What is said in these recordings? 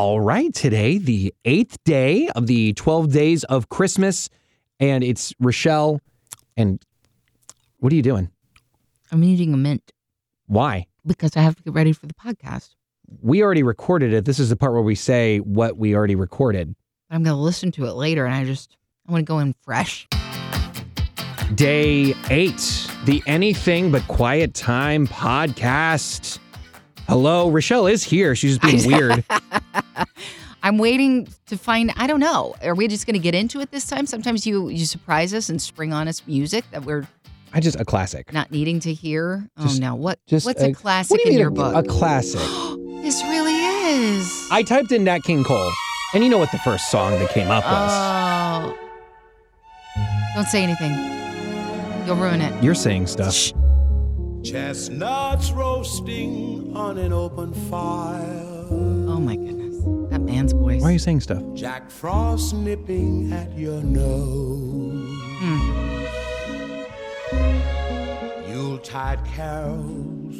All right, today, the eighth day of the 12 days of Christmas, and it's Rochelle. And what are you doing? I'm eating a mint Why? because I have to get ready for the podcast. We already recorded it. This is the part where we say what we already recorded. I'm going to listen to it later and I just, I want to go in fresh. Day eight, the Anything But Quiet Time podcast. Hello, Rochelle is here. She's just being weird. I'm waiting to find, I don't know. Are we just going to get into it this time? Sometimes you, you surprise us and spring on us music that we're I just a classic. not needing to hear. Oh, just- oh, no. What, Just what's a, classic what do you in mean your a- book? A classic. this really is. I typed in Nat King Cole, and you know what the first song that came up was. Oh. Don't say anything. You'll ruin it. You're saying stuff. Shh. Chestnuts roasting on an open fire. Oh, my goodness. That man's voice. Why are you saying stuff? Jack Frost nipping at your nose. Hmm. Yuletide carols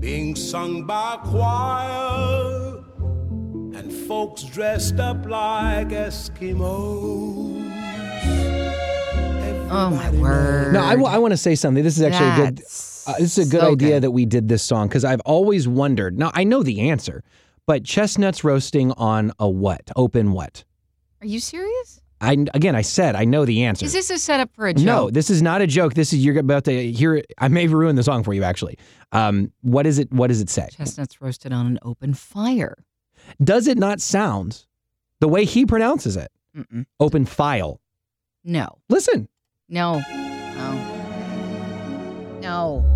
being sung by choir. And folks dressed up like Eskimos. Oh, my Everybody word. No, I want to say something. This is actually a good. Uh, this is a good so idea good. that we did this song because I've always wondered. Now I know the answer, but chestnuts roasting on a what? Open what? Are you serious? I again, I said I know the answer. Is this a setup for a joke? no, this is not a joke. This is you're about to hear. it. I may ruin the song for you. Actually, um, what is it? What does it say? Chestnuts roasted on an open fire. Does it not sound the way he pronounces it? Mm-mm. Open file. No, Listen. no, no, no.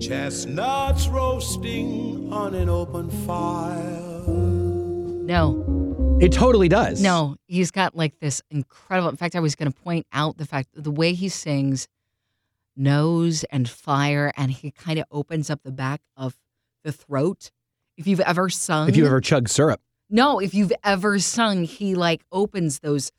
Chestnuts roasting on an open fire. No, It totally does. no. He's got like this incredible. In fact, I was going to point out the fact the way he sings nose and fire, and he kind of opens up the back of the throat. If you've ever sung, If you ever chug syrup, No, if you've ever sung, he like opens those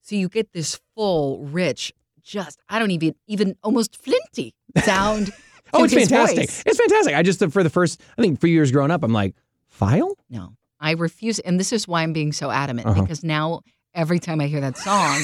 so you get this full, rich, just I don't even even almost flinty sound. oh, it's fantastic. voice. It's fantastic. I just for the first, I think, few years growing up, I'm like, file. No, I refuse, and this is why I'm being so adamant Uh-huh. because now every time I hear that song,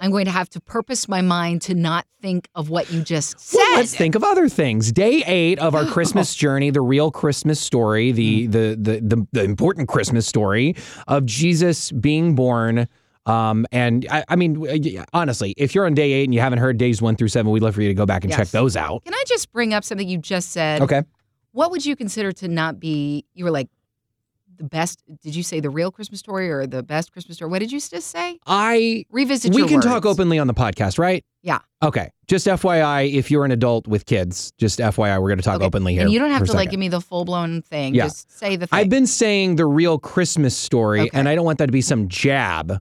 I'm going to have to purpose my mind to not think of what you just said. Well, let's think of other things. Day eight of our Christmas journey, the real Christmas story, the, Mm. the the the the important Christmas story of Jesus being born. Um, and I, I mean, honestly, if you're on day eight and you haven't heard days one through seven, we'd love for you to go back and check those out. Can I just bring up something you just said? Okay. What would you consider to not be? You were like the best. Did you say the real Christmas story or the best Christmas story? What did you just say? I Revisit. we can talk openly on the podcast, right? Yeah. Okay. Just FYI, if you're an adult with kids, just FYI, we're going to talk Okay. openly here. And you don't have to like give me the full blown thing. Yeah. Just say the thing. I've been saying the real Christmas story, Okay. and I don't want that to be some jab,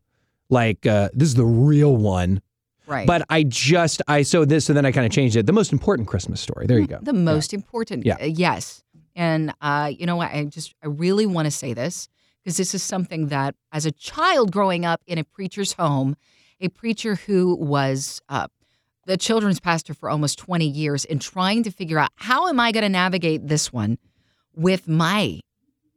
like uh, this is the real one. right. But I just I so this so then I kind of changed it. The most important Christmas story. There you go. The most important. Yeah. uh, yes. And uh, you know what? I just I really want to say this because this is something that as a child growing up in a preacher's home, a preacher who was uh, the children's pastor for almost 20 years and trying to figure out how am I going to navigate this one with my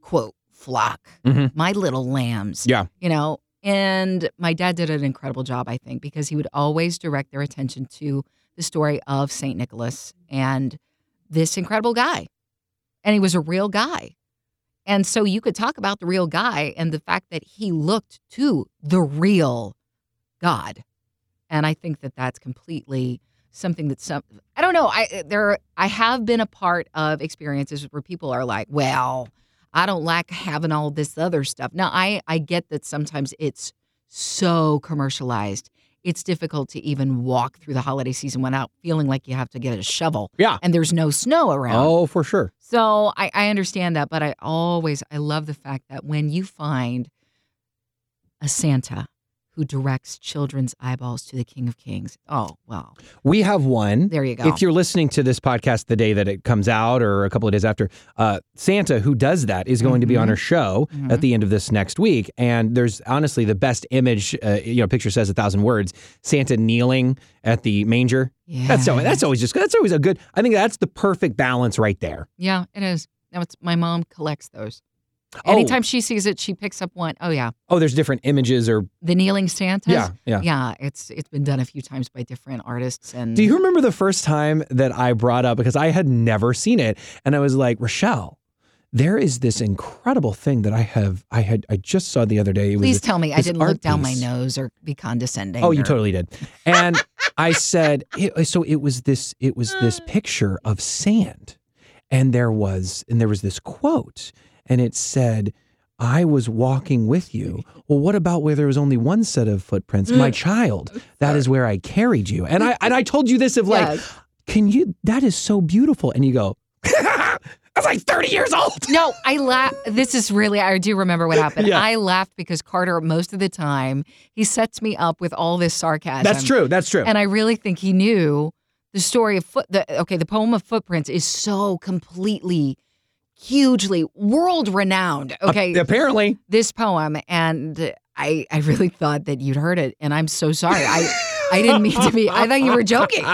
quote flock, Mhm. my little lambs. Yeah. You know, and my dad did an incredible job, I think, because he would always direct their attention to the story of St. Nicholas and this incredible guy. And he was a real guy. And so you could talk about the real guy and the fact that he looked to the real God. And I think that that's completely something that some I don't know, I there I have been a part of experiences where people are like, "Well, I don't like having all this other stuff." Now, I I get that sometimes it's so commercialized. It's difficult to even walk through the holiday season without feeling like you have to get a shovel Yeah. and there's no snow around. Oh, for sure. So I, I understand that, but I always I love the fact that when you find a Santa who directs children's eyeballs to the King of Kings, oh well, We have one. there you go. If you're listening to this podcast the day that it comes out or a couple of days after, uh, Santa, who does that, is going to be on Mhm. our show Mhm. at the end of this next week. And there's honestly the best image, uh, you know, picture says a thousand words. Santa kneeling at the manger. That's always, that's always just, that's always a good, I think that's the perfect balance right there. yeah, it is. Now it's my mom collects those. Oh. Anytime she sees it, she picks up one. Oh yeah, Oh, there's different images or the kneeling Santas. yeah, yeah. yeah. It's it's been done a few times by different artists and. Do you remember the first time that I brought up because I had never seen it and I was like, Rochelle, there is this incredible thing that I have I had I just saw the other day. It was Please a- tell me I didn't look down my nose or be condescending. Oh, you totally did. And I said, it, so it was this, it was this picture of sand, and there was, and there was this quote, and it said, "I was walking with you." Well, what about where there was only one set of footprints? My mm. child, that is where I carried you. And I and I told you this of like, Yes. can you? That is so beautiful. And you go, I was like thirty years old. No, I laugh. This is really, I do remember what happened. Yeah. I laughed because Carter, most of the time, he sets me up with all this sarcasm. That's true. That's true. And I really think he knew the story of foot. The, okay, the poem of footprints is so completely, hugely world renowned. Okay, Apparently, this poem, and I, I really thought that you'd heard it, and I'm so sorry. I, I didn't mean to be. I thought you were joking.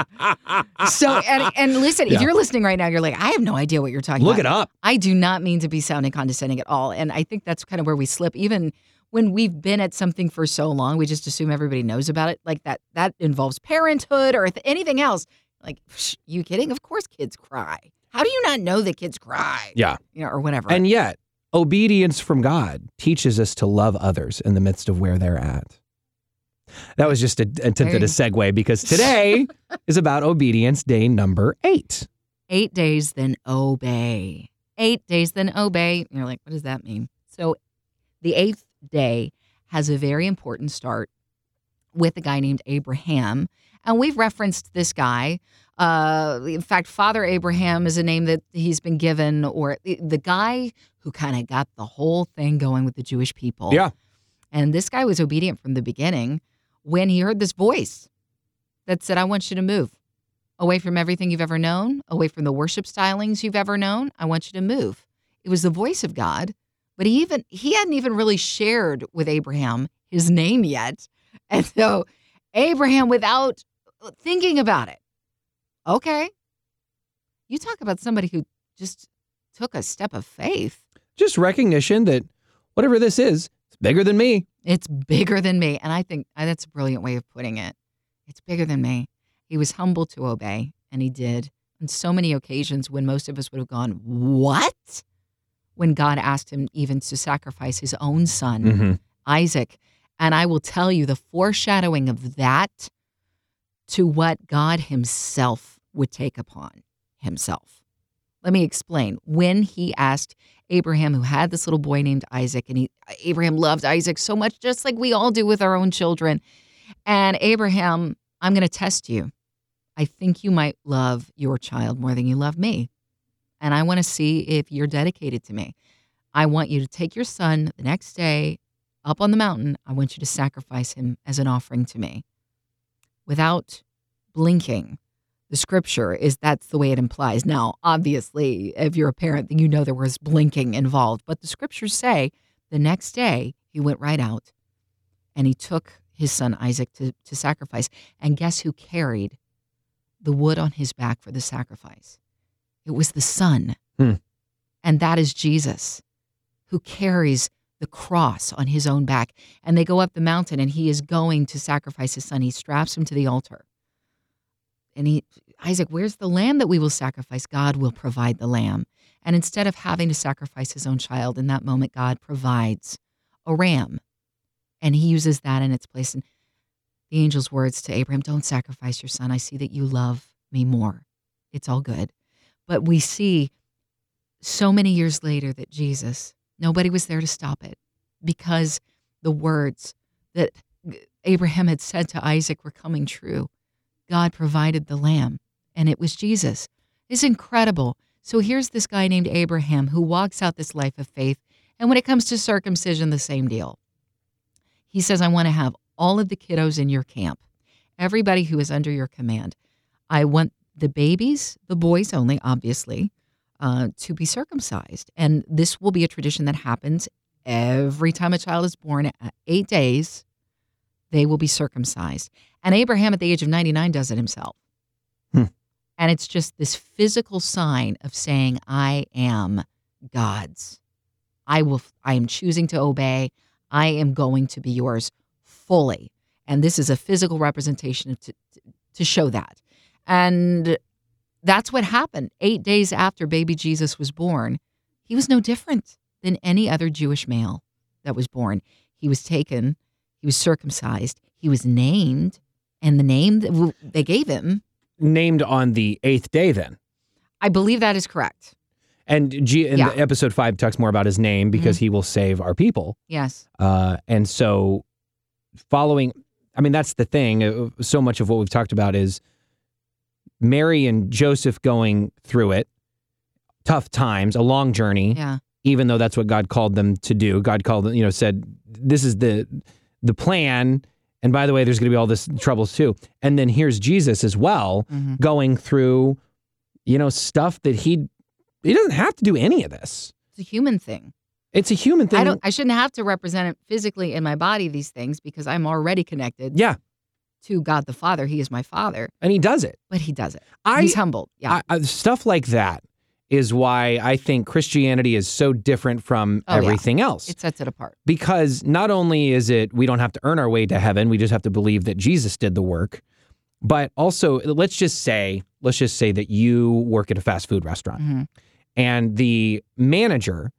So, and, and listen, Yeah. if you're listening right now, you're like, I have no idea what you're talking look about. it up. I do not mean to be sounding condescending at all. And I think that's kind of where we slip. Even when we've been at something for so long, we just assume everybody knows about it. Like that, that involves parenthood or anything else. Like, psh, you kidding? Of course kids cry. How do you not know that kids cry? Yeah. You know, or whatever. And yet, obedience from God teaches us to love others in the midst of where they're at. That was just a, attempted a segue because today is about obedience day number eight. Eight days, then obey. Eight days, then obey. You're like, what does that mean? So the eighth day has a very important start with a guy named Abraham. And we've referenced this guy. Uh, in fact, Father Abraham is a name that he's been given, or the, the guy who kind of got the whole thing going with the Jewish people. Yeah. And this guy was obedient from the beginning when he heard this voice that said, I want you to move away from everything you've ever known, away from the worship stylings you've ever known. I want you to move. It was the voice of God, but he even he hadn't even really shared with Abraham his name yet. And so Abraham without thinking about it. Okay. You talk about somebody who just took a step of faith. Just recognition that whatever this is, it's bigger than me. It's bigger than me. And I think uh, that's a brilliant way of putting it. It's bigger than me. He was humble to obey, and he did on so many occasions when most of us would have gone, What? When God asked him even to sacrifice his own son, Mm-hmm. Isaac. And I will tell you the foreshadowing of that to what God himself would take upon himself. Let me explain. When he asked Abraham, who had this little boy named Isaac, and he, Abraham loved Isaac so much, just like we all do with our own children. And Abraham, I'm going to test you. I think you might love your child more than you love me. And I want to see if you're dedicated to me. I want you to take your son the next day up on the mountain. I want you to sacrifice him as an offering to me. Without blinking, the scripture is that's the way it implies. Now, obviously, if you're a parent, then you know there was blinking involved. But the scriptures say the next day he went right out and he took his son Isaac to, to sacrifice. And guess who carried the wood on his back for the sacrifice? It was the son. Hmm. And that is Jesus, who carries the cross on his own back. And they go up the mountain and he is going to sacrifice his son. He straps him to the altar. And he, Isaac, where's the lamb that we will sacrifice? God will provide the lamb. And instead of having to sacrifice his own child, in that moment, God provides a ram. And he uses that in its place. And the angel's words to Abraham don't sacrifice your son. I see that you love me more. It's all good. But we see so many years later that Jesus, nobody was there to stop it because the words that Abraham had said to Isaac were coming true. God provided the lamb, and it was Jesus. It's incredible. So here's this guy named Abraham who walks out this life of faith. And when it comes to circumcision, the same deal. He says, I want to have all of the kiddos in your camp, everybody who is under your command. I want the babies, the boys only, obviously, uh, to be circumcised. And this will be a tradition that happens every time a child is born at eight days, they will be circumcised. And Abraham at the age of 99 does it himself. And it's just this physical sign of saying, I am God's. I will. I am choosing to obey. I am going to be yours fully. And this is a physical representation to, to show that. And that's what happened. Eight days after baby Jesus was born, he was no different than any other Jewish male that was born. He was taken, he was circumcised, he was named, and the name that they gave him, Named on the eighth day, then. I believe that is correct. And G- in Yeah. Mm-hmm. episode five talks more about his name because he will save our people. Yes. Uh, and so, following, I mean, that's the thing. uh, So much of what we've talked about is Mary and Joseph going through it, tough times, a long journey. Yeah. Even though that's what God called them to do, God called them, you know, said, "This is the the plan." And by the way, there's going to be all this troubles too. And then here's Jesus as well, Mhm. going through, you know, stuff that he he doesn't have to do any of this. It's a human thing. It's a human thing. I don't I shouldn't have to represent it physically in my body these things because I'm already connected yeah, to God the Father. He is my father, and he does it. but he does it. I He's humbled. Yeah. I, I, stuff like that is why I think Christianity is so different from Oh, yeah. everything else. it sets it apart. because not only is it we don't have to earn our way to heaven, we just have to believe that Jesus did the work. But also, let's just say, let's just say that you work at a fast food restaurant Mhm. and the manager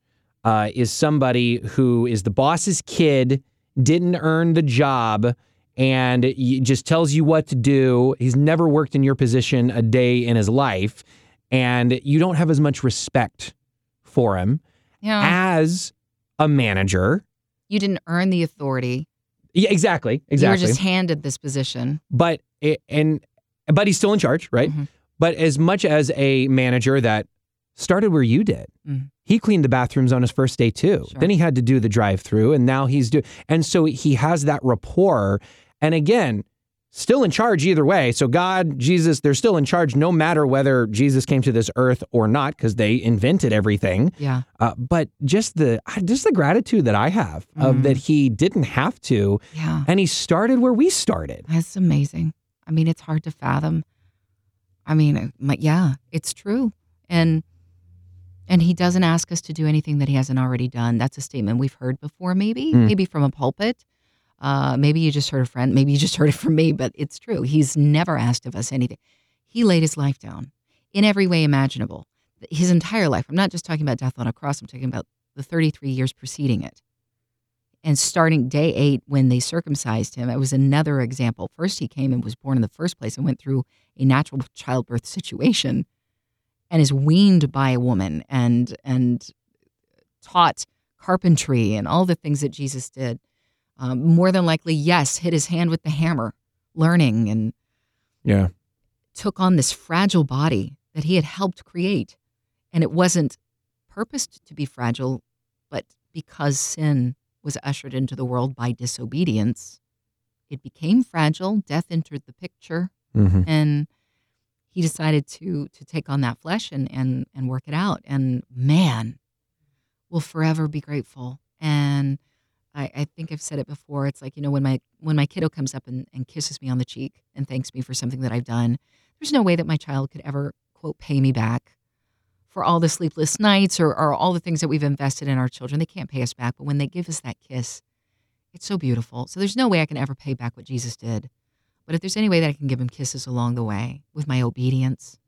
uh, is somebody who is the boss's kid, didn't earn the job, and just tells you what to do. He's never worked in your position a day in his life, and you don't have as much respect for him Yeah. as a manager. you didn't earn the authority. Yeah, exactly, Exactly. You were just handed this position. but it, and but he's still in charge, right? Mhm. But as much as a manager that started where you did, Mhm. he cleaned the bathrooms on his first day too. Sure. Then he had to do the drive-through, and now he's doing. And so he has that rapport. And again, still in charge either way. So God, Jesus, they're still in charge no matter whether Jesus came to this earth or not, because they invented everything. Yeah. Uh, but just the just the gratitude that I have of Mhm. that he didn't have to, Yeah. and he started where we started. That's amazing. I mean, it's hard to fathom. I mean, uh, yeah, it's true. And and he doesn't ask us to do anything that he hasn't already done. That's a statement we've heard before, maybe, Mm. maybe from a pulpit. Uh, maybe you just heard a friend. Maybe you just heard it from me, but it's true. He's never asked of us anything. He laid his life down in every way imaginable. His entire life. I'm not just talking about death on a cross. I'm talking about the 33 years preceding it. And starting day eight, when they circumcised him, it was another example. First, he came and was born in the first place and went through a natural childbirth situation and is weaned by a woman and, and taught carpentry and all the things that Jesus did. Um, more than likely, yes, hit his hand with the hammer, learning and Yeah. took on this fragile body that he had helped create. And it wasn't purposed to be fragile, but because sin was ushered into the world by disobedience, it became fragile. Death entered the picture, Mm-hmm. and he decided to to take on that flesh and and and work it out. And man, will forever be grateful. And I, I think I've said it before. It's like you know when my when my kiddo comes up and, and kisses me on the cheek and thanks me for something that I've done. There's no way that my child could ever quote pay me back for all the sleepless nights or, or all the things that we've invested in our children. They can't pay us back, but when they give us that kiss, it's so beautiful. So there's no way I can ever pay back what Jesus did. But if there's any way that I can give him kisses along the way with my obedience.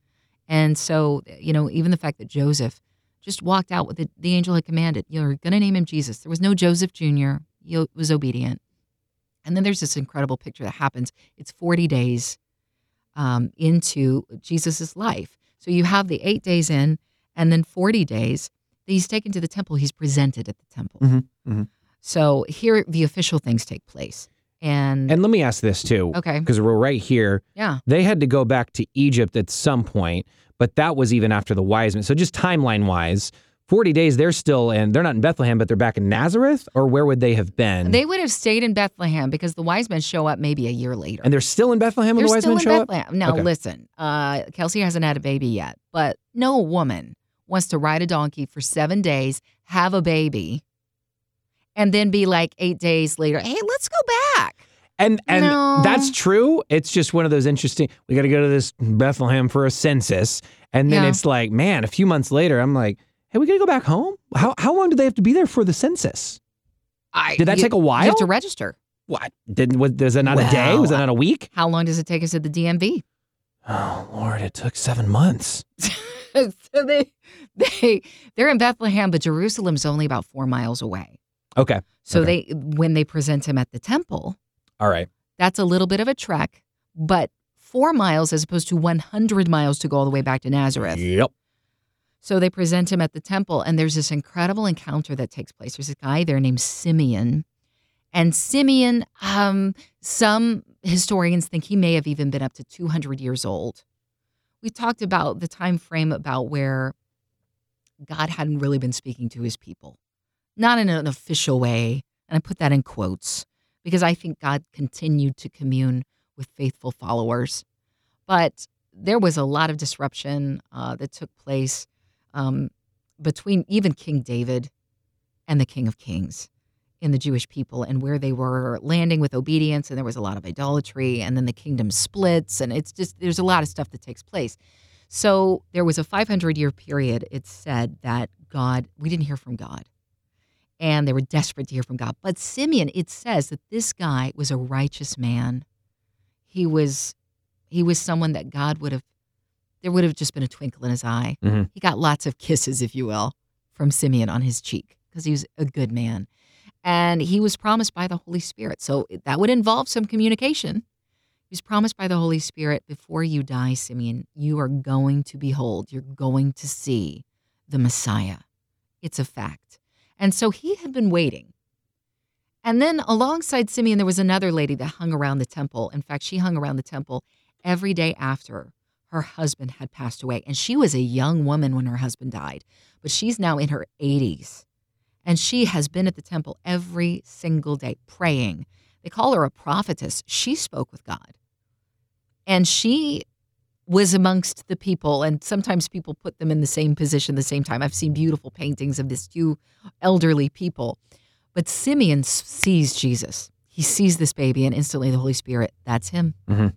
And so, you know, even the fact that Joseph just walked out with the, the angel had commanded, you're going to name him Jesus. There was no Joseph Jr., he was obedient. And then there's this incredible picture that happens. It's 40 days um, into Jesus' life. So you have the eight days in, and then 40 days that he's taken to the temple, he's presented at the temple. Mhm, mhm. So here the official things take place. And, And let me ask this too, okay, because we're right here. yeah. They had to go back to Egypt at some point, but that was even after the wise men. So just timeline wise, 40 days, they're still in, they're not in Bethlehem, but they're back in Nazareth, or where would they have been? They would have stayed in Bethlehem because the wise men show up maybe a year later. and they're still in Bethlehem when They're the wise still men in show up? Bethlehem. Now, Okay. listen, uh, Kelsey hasn't had a baby yet, but no woman wants to ride a donkey for seven days, have a baby, and then be like eight days later, hey, let's go back. And and No. that's true. It's just one of those interesting. We got to go to this Bethlehem for a census, and then Yeah. it's like, man, a few months later, I'm like, "Hey, we got to go back home." How how long do they have to be there for the census? I, Did that you- take a while? You have to register. What? Didn't was, was it not a day? Was that not a week? How long does it take us at the DMV? Oh Lord, it took seven months. so they they they're in Bethlehem, but Jerusalem's only about four miles away. Okay, So Okay. they when they present him at the temple, all right. that's a little bit of a trek, but four miles as opposed to 100 miles to go all the way back to Nazareth. Yep. So they present him at the temple, and there's this incredible encounter that takes place. There's a guy there named Simeon. And Simeon, um, some historians think he may have even been up to 200 years old. We talked about the time frame about where God hadn't really been speaking to his people, not in an official way. And I put that in quotes because I think God continued to commune with faithful followers. But there was a lot of disruption uh, that took place um, between even King David and the King of Kings in the Jewish people and where they were landing with obedience. And there was a lot of idolatry. And then the kingdom splits. And it's just, there's a lot of stuff that takes place. So there was a 500 year period, it's said that God, we didn't hear from God. And they were desperate to hear from God. But Simeon, it says that this guy was a righteous man. He was he was someone that God would have there would have just been a twinkle in his eye. Mhm. He got lots of kisses, if you will, from Simeon on his cheek because he was a good man. And he was promised by the Holy Spirit. So that would involve some communication. He was promised by the Holy Spirit before you die, Simeon, you are going to behold, you're going to see the Messiah. It's a fact. And so he had been waiting. And then alongside Simeon, there was another lady that hung around the temple. In fact, she hung around the temple every day after her husband had passed away. And she was a young woman when her husband died, but she's now in her 80s. And she has been at the temple every single day praying. They call her a prophetess. She spoke with God. And she was amongst the people. And sometimes people put them in the same position at the same time. I've seen beautiful paintings of these two elderly people. But Simeon sees Jesus. He sees this baby, and instantly the Holy Spirit, that's him. Mhm.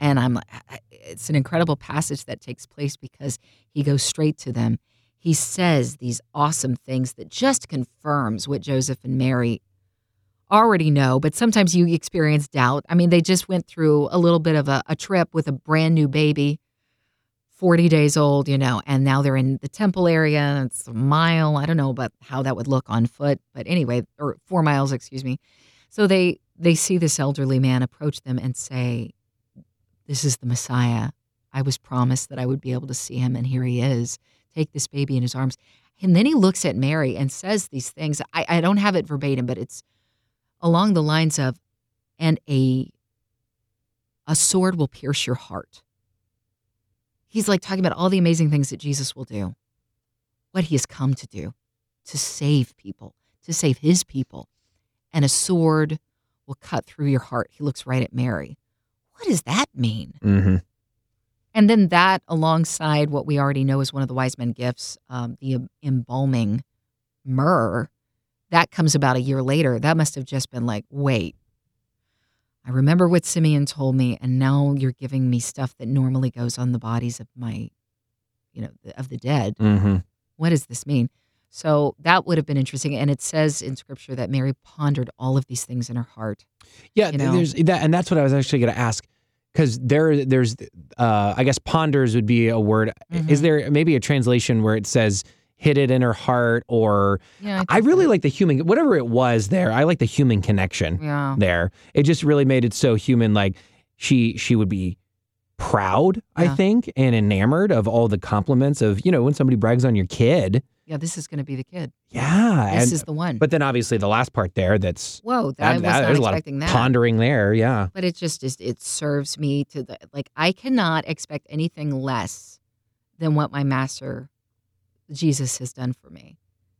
And I'm like, it's an incredible passage that takes place because he goes straight to them. He says these awesome things that just confirms what Joseph and Mary already know, but sometimes you experience doubt. I mean, they just went through a little bit of a, a trip with a brand new baby, 40 days old, you know, and now they're in the temple area. It's a mile. I don't know about how that would look on foot, but anyway, or four miles, excuse me. So they they see this elderly man approach them and say, This is the Messiah. I was promised that I would be able to see him, and here he is. Take this baby in his arms. And then he looks at Mary and says these things. I, I don't have it verbatim, but it's along the lines of, and a a sword will pierce your heart. He's like talking about all the amazing things that Jesus will do, what he has come to do, to save people, to save his people. And a sword will cut through your heart. He looks right at Mary. What does that mean? Mm-hmm. And then that, alongside what we already know is one of the wise men gifts, um, the embalming myrrh, that comes about a year later. That must have just been like, wait, I remember what Simeon told me, and now you're giving me stuff that normally goes on the bodies of my, you know, of the dead. Mm-hmm. What does this mean? So that would have been interesting. And it says in scripture that Mary pondered all of these things in her heart. Yeah, You know? there's that, and that's what I was actually going to ask because there, there's, uh, I guess ponders would be a word. Is Mhm. there maybe a translation where it says hid it in her heart, or Yeah, I think really like the human, whatever it was there. I like the human connection Yeah. there. It just really made it so human. Like she, she would be proud, I think, and enamored of all the compliments of you know when somebody brags on your kid. Yeah, this is going to be the kid. Yeah, This and, is the one. but then obviously the last part there, that's Whoa, that, I was that- not there's a lot expecting of that. pondering there. Yeah. but it just is it serves me to the like i cannot expect anything less than what my master jesus has done for me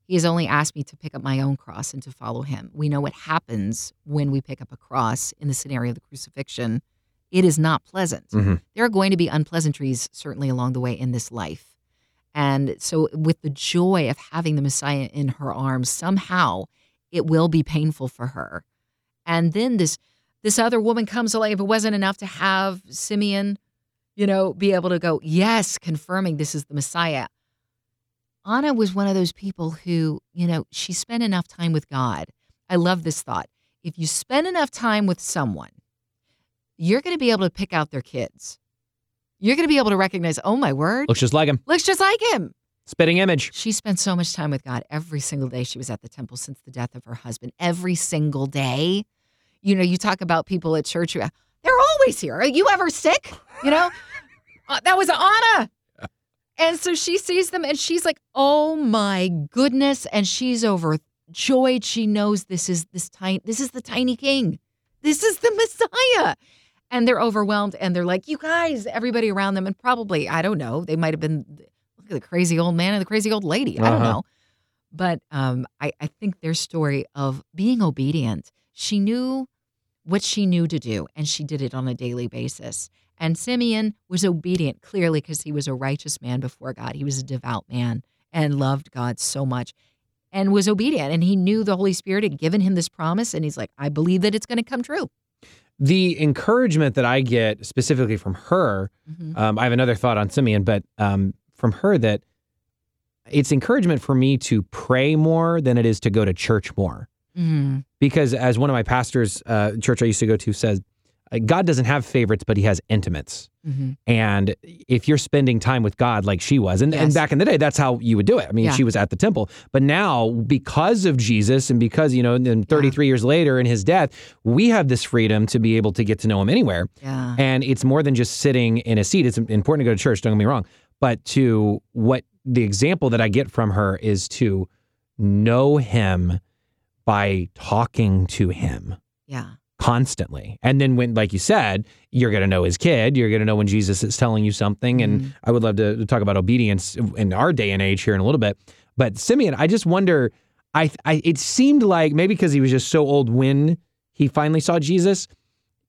he has only asked me to pick up my own cross and to follow him we know what happens when we pick up a cross in the scenario of the crucifixion it is not pleasant Mhm. there are going to be unpleasantries certainly along the way in this life and so with the joy of having the messiah in her arms somehow it will be painful for her and then this this other woman comes along. If it wasn't enough to have Simeon, you know, be able to go, yes, confirming this is the Messiah. Anna was one of those people who, you know, she spent enough time with God. I love this thought. If you spend enough time with someone, you're going to be able to pick out their kids. You're going to be able to recognize, oh my word, Looks just like him. looks just like him. Spitting image. She spent so much time with God every single day she was at the temple since the death of her husband. Every single day. You know, you talk about people at church, they're always here. Are you ever sick? You know, Uh, that was Anna. And so she sees them and she's like, oh my goodness. And she's overjoyed. She knows this is this tiny, this is the tiny king. This is the Messiah. And they're overwhelmed and they're like, you guys, everybody around them, and probably, I don't know, they might have been look at the crazy old man and the crazy old lady. I don't Uh-huh. know. But um, I, I think their story of being obedient, she knew what she knew to do, and she did it on a daily basis. And Simeon was obedient, clearly, because he was a righteous man before God. He was a devout man and loved God so much and was obedient. And he knew the Holy Spirit had given him this promise. And he's like, I believe that it's going to come true. The encouragement that I get specifically from her, Mhm. um, I have another thought on Simeon, but um, from her that it's encouragement for me to pray more than it is to go to church more. Mhm. Because as one of my pastors, uh, church I used to go to says, God doesn't have favorites, but he has intimates. Mhm. And if you're spending time with God like she was, and, and back in the day, that's how you would do it. I mean, Yeah. she was at the temple. But now, because of Jesus and because, you know, then 33 years later in his death, we have this freedom to be able to get to know him anywhere. Yeah. And it's more than just sitting in a seat. It's important to go to church, don't get me wrong. But to what the example that I get from her is to know him by talking to him Yeah. Constantly. And then when, like you said, you're going to know his kid, you're going to know when Jesus is telling you something. And Mhm. I would love to, to talk about obedience in our day and age here in a little bit. But Simeon, I just wonder, I, I it seemed like maybe because he was just so old when he finally saw Jesus,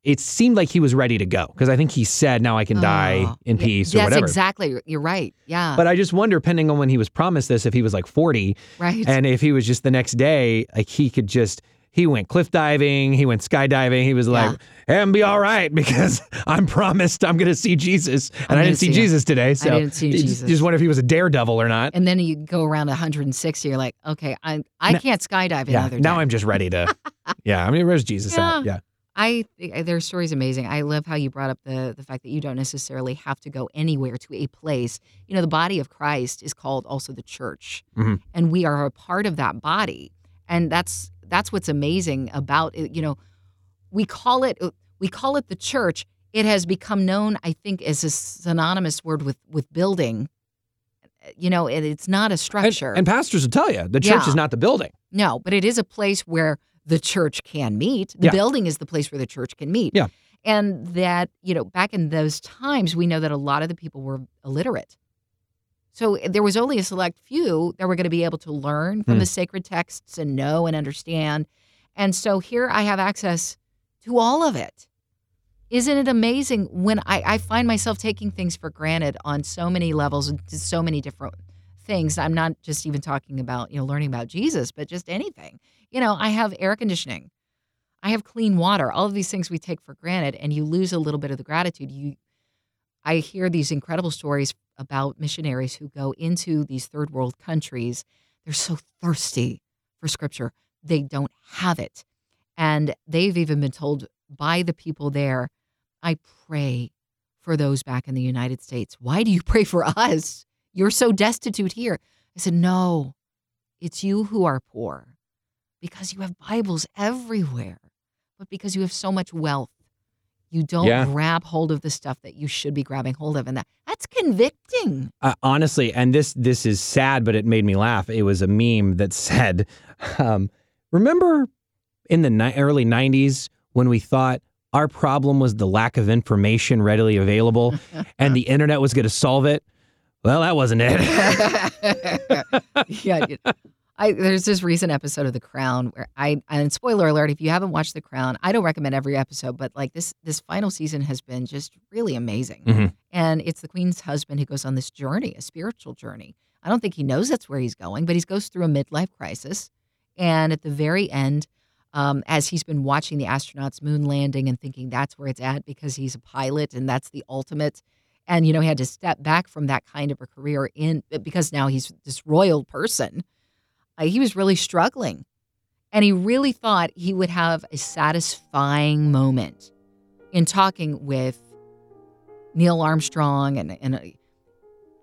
it seemed like he was ready to go because I think he said, "Now I can die Oh, in yeah, peace" or yes, whatever. exactly. You're right. Yeah. But I just wonder, depending on when he was promised this, if he was like 40 right. and if he was just the next day, like he could just he went cliff diving, he went skydiving. He was like, "And be all right because I'm promised I'm going to see Jesus." And I'm I didn't see, see. Jesus today, so I didn't see Jesus. Just wonder if he was a daredevil or not. and then you go around 160. You're like, okay, I I Now- can't skydive Yeah, another day. now I'm just ready to. yeah, I mean, where's Jesus at? Yeah, I their story's amazing. I love how you brought up the the fact that you don't necessarily have to go anywhere to a place. You know, the body of Christ is called also the church, Mhm. and we are a part of that body. And that's that's what's amazing about it. You know, we call it uh, we call it the church. It has become known, I think, as a synonymous word with with building. Uh, you know, it, it's not a and, structure. and pastors will tell you the church Yeah. is not the building. No, but it is a place where the church can meet. The Yeah. building is the place where the church can meet. Yeah. And that, you know, back in those times, we know that a lot of the people were illiterate. So there was only a select few that were going to be able to learn from Hmm. the sacred texts and know and understand. And so here I have access to all of it. Isn't it amazing when I, I find myself taking things for granted on so many levels and to so many different things? I'm not just even talking about, you know, learning about Jesus, but just anything. You know, I have air conditioning. I have clean water. All of these things we take for granted and you lose a little bit of the gratitude. You I hear these incredible stories about missionaries who go into these third world countries. They're so thirsty for scripture. They don't have it. And they've even been told by the people there, I pray for those back in the United States. Why do you pray for us? You're so destitute here. I said, No, it's you who are poor because you have Bibles everywhere, but because you have so much wealth, you don't Yeah. grab hold of the stuff that you should be grabbing hold of. And that, that's convicting. Uh, honestly, and this this is sad, but it made me laugh. It was a meme that said, um, "Remember in the ni- early '90s when we thought our problem was the lack of information readily available, and the internet was going to solve it? Well, that wasn't it." yeah. I, there's this recent episode of The Crown where I and spoiler alert if you haven't watched The Crown I don't recommend every episode but like this this final season has been just really amazing Mhm. and it's the Queen's husband who goes on this journey a spiritual journey I don't think he knows that's where he's going but he goes through a midlife crisis and at the very end um, as he's been watching the astronauts moon landing and thinking that's where it's at because he's a pilot and that's the ultimate And, you know, he had to step back from that kind of a career in because now he's this royal person. He was really struggling. And he really thought he would have a satisfying moment in talking with Neil Armstrong and, and uh,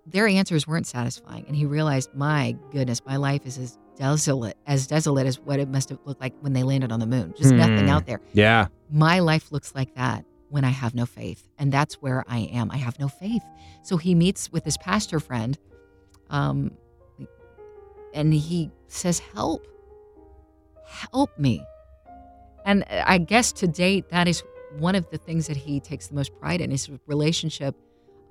their answers weren't satisfying. And he realized, my goodness, my life is as desolate as desolate as what it must have looked like when they landed on the moon. Just nothing Hmm. out there. Yeah. My life looks like that when I have no faith. And that's where I am. I have no faith. So he meets with his pastor friend, um, and he says, Help. Help me. And I guess to date, that is one of the things that he takes the most pride in his relationship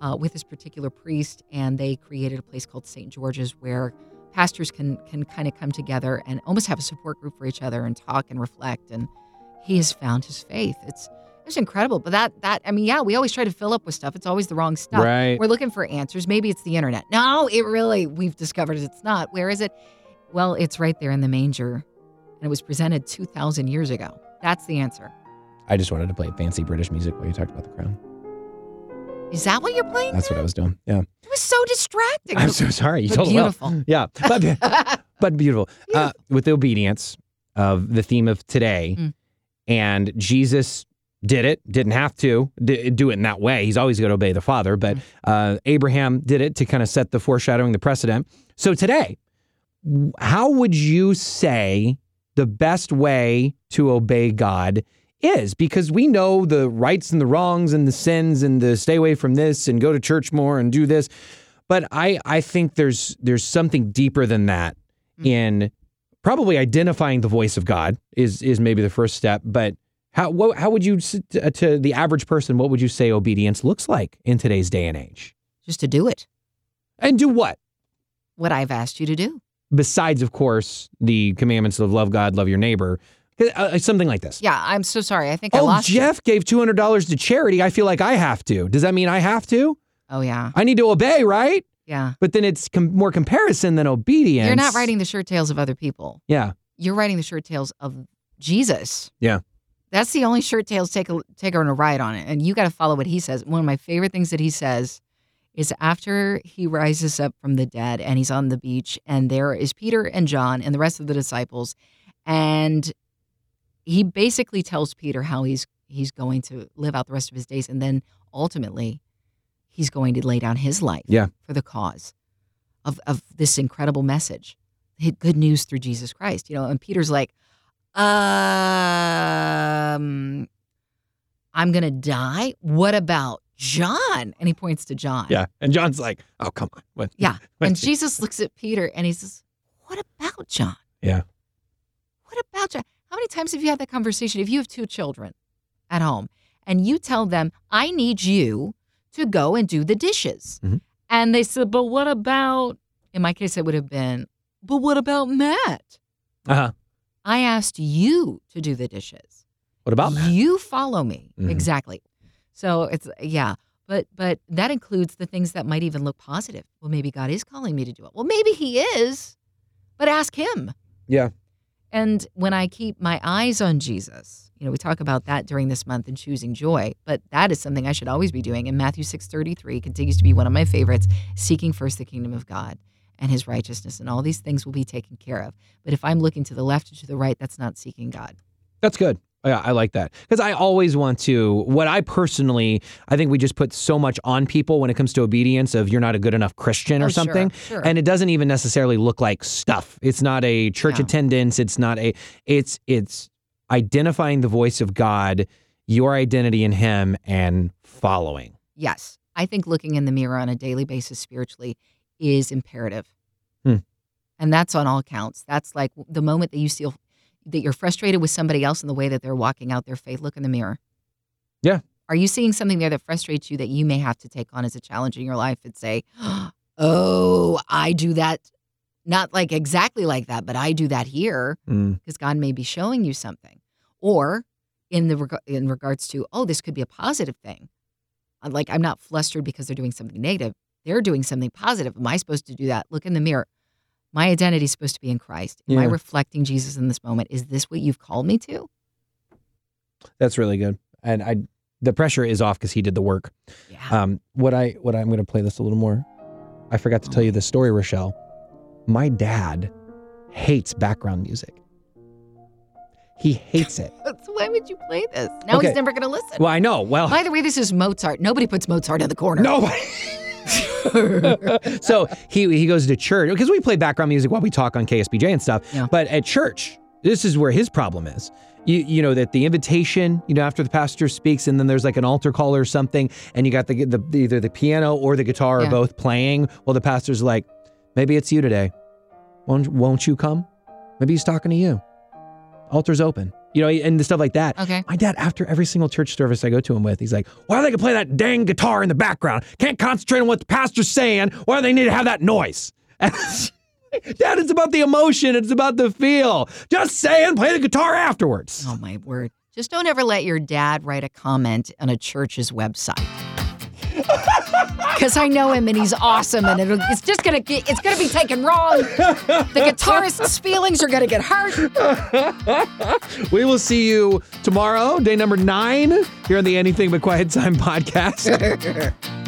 uh, with this particular priest. And they created a place called St. George's where pastors can can kind of come together and almost have a support group for each other and talk and reflect. And he has found his faith. It's it's incredible. But that that I mean, yeah, we always try to fill up with stuff. It's always the wrong stuff. Right. We're looking for answers. Maybe it's the internet. No, it really we've discovered it's not. Where is it? Well, it's right there in the manger. And it was presented 2000 years ago. That's the answer. I just wanted to play fancy British music while you talked about the crown. Is that what you're playing? That's what I was doing. Yeah. It was so distracting. I'm so sorry. You But told it well. beautiful. Yeah. But, but beautiful. Uh, with the obedience of the theme of today, Mm. and Jesus did it, didn't have to d- do it in that way. He's always going to obey the Father, but Mm. uh, Abraham did it to kind of set the foreshadowing, the precedent. So today, how would you say the best way to obey God is? Because we know the rights and the wrongs and the sins and the stay away from this and go to church more and do this. But I, I think there's there's something deeper than that Mm. in probably identifying the voice of God is is maybe the first step. But how what, how would you to, to the average person what would you say obedience looks like in today's day and age? Just to do it. And do what? What I've asked you to do. Besides, of course, the commandments of love God, love your neighbor, uh, something like this. Yeah, I'm so sorry. I think I Oh, lost you. Jeff gave two hundred dollars to charity. I feel like I have to. Does that mean I have to? Oh yeah. I need to obey, right? Yeah. But then it's com- more comparison than obedience. You're not writing the shirt tails of other people. Yeah. You're writing the shirt tails of Jesus. Yeah. That's the only shirt tails take a take on a ride on it. And you got to follow what he says. One of my favorite things that he says is after he rises up from the dead and he's on the beach and there is Peter and John and the rest of the disciples and he basically tells Peter how he's he's going to live out the rest of his days and then ultimately he's going to lay down his life Yeah. for the cause of of this incredible message. Good news through Jesus Christ, you know, and Peter's like, um, I'm gonna die. What about John? And he points to John. Yeah. And John's like, oh, come on. What? Yeah. And Jesus looks at Peter and he says, What about John? Yeah. What about John? How many times have you had that conversation? If you have two children at home and you tell them, I need you to go and do the dishes. Mhm. And they said, But what about, in my case, it would have been, But what about Matt? Uh-huh. I asked you to do the dishes. What about that? You follow me. Mhm. Exactly. So it's yeah, but but that includes the things that might even look positive. Well, maybe God is calling me to do it. Well, maybe he is. But ask him. Yeah. And when I keep my eyes on Jesus, you know, we talk about that during this month in choosing joy, but that is something I should always be doing. And Matthew 6:33 continues to be one of my favorites, seeking first the kingdom of God and his righteousness and all these things will be taken care of. But if I'm looking to the left or to the right, that's not seeking God. That's good. Yeah, I like that because I always want to. What I personally, I think we just put so much on people when it comes to obedience of you're not a good enough Christian or Oh, sure, something, sure. and it doesn't even necessarily look like stuff. It's not a church No. attendance. It's not a. It's it's identifying the voice of God, your identity in Him, and following. Yes. I think looking in the mirror on a daily basis spiritually is imperative. Hmm. And that's on all counts. That's like the moment that you feel that you're frustrated with somebody else in the way that they're walking out their faith, look in the mirror. Yeah. Are you seeing something there that frustrates you that you may have to take on as a challenge in your life and say, oh, I do that, not like exactly like that, but I do that here Mm. because God may be showing you something. Or in the reg- in regards to, oh, this could be a positive thing. Like I'm not flustered because they're doing something negative. They're doing something positive. Am I supposed to do that? Look in the mirror. My identity is supposed to be in Christ. Am I reflecting Jesus in this moment? Is this what you've called me to? That's really good. And I the pressure is off because he did the work. Yeah. Um, what I what I'm going to play this a little more. I forgot to tell you the story, Rochelle. My dad hates background music. He hates it. So why would you play this? Now Okay. he's never going to listen. Well, I know. Well, By the way, this is Mozart. Nobody puts Mozart in the corner. nobody. so he he goes to church because we play background music while we talk on KSBJ and stuff. Yeah. But at church, this is where his problem is. You, you know that the invitation, you know, after the pastor speaks, and then there's like an altar call or something, and you got the, the either the piano or the guitar Yeah. are both playing. Well, the pastor's like, maybe it's you today. Won't won't you come? Maybe he's talking to you. Altar's open, you know, and the stuff like that. Okay. My dad, after every single church service I go to him with, he's like, why do they can play that dang guitar in the background? Can't concentrate on what the pastor's saying. Why do they need to have that noise? Dad, it's about the emotion. It's about the feel. Just say and play the guitar afterwards. Oh my word. Just don't ever let your dad write a comment on a church's website. Because I know him and he's awesome, and it'll, it's just gonna get, it's gonna be taken wrong. The guitarist's feelings are gonna get hurt. We will see you tomorrow, day number nine, here on the Anything But Quiet Time podcast.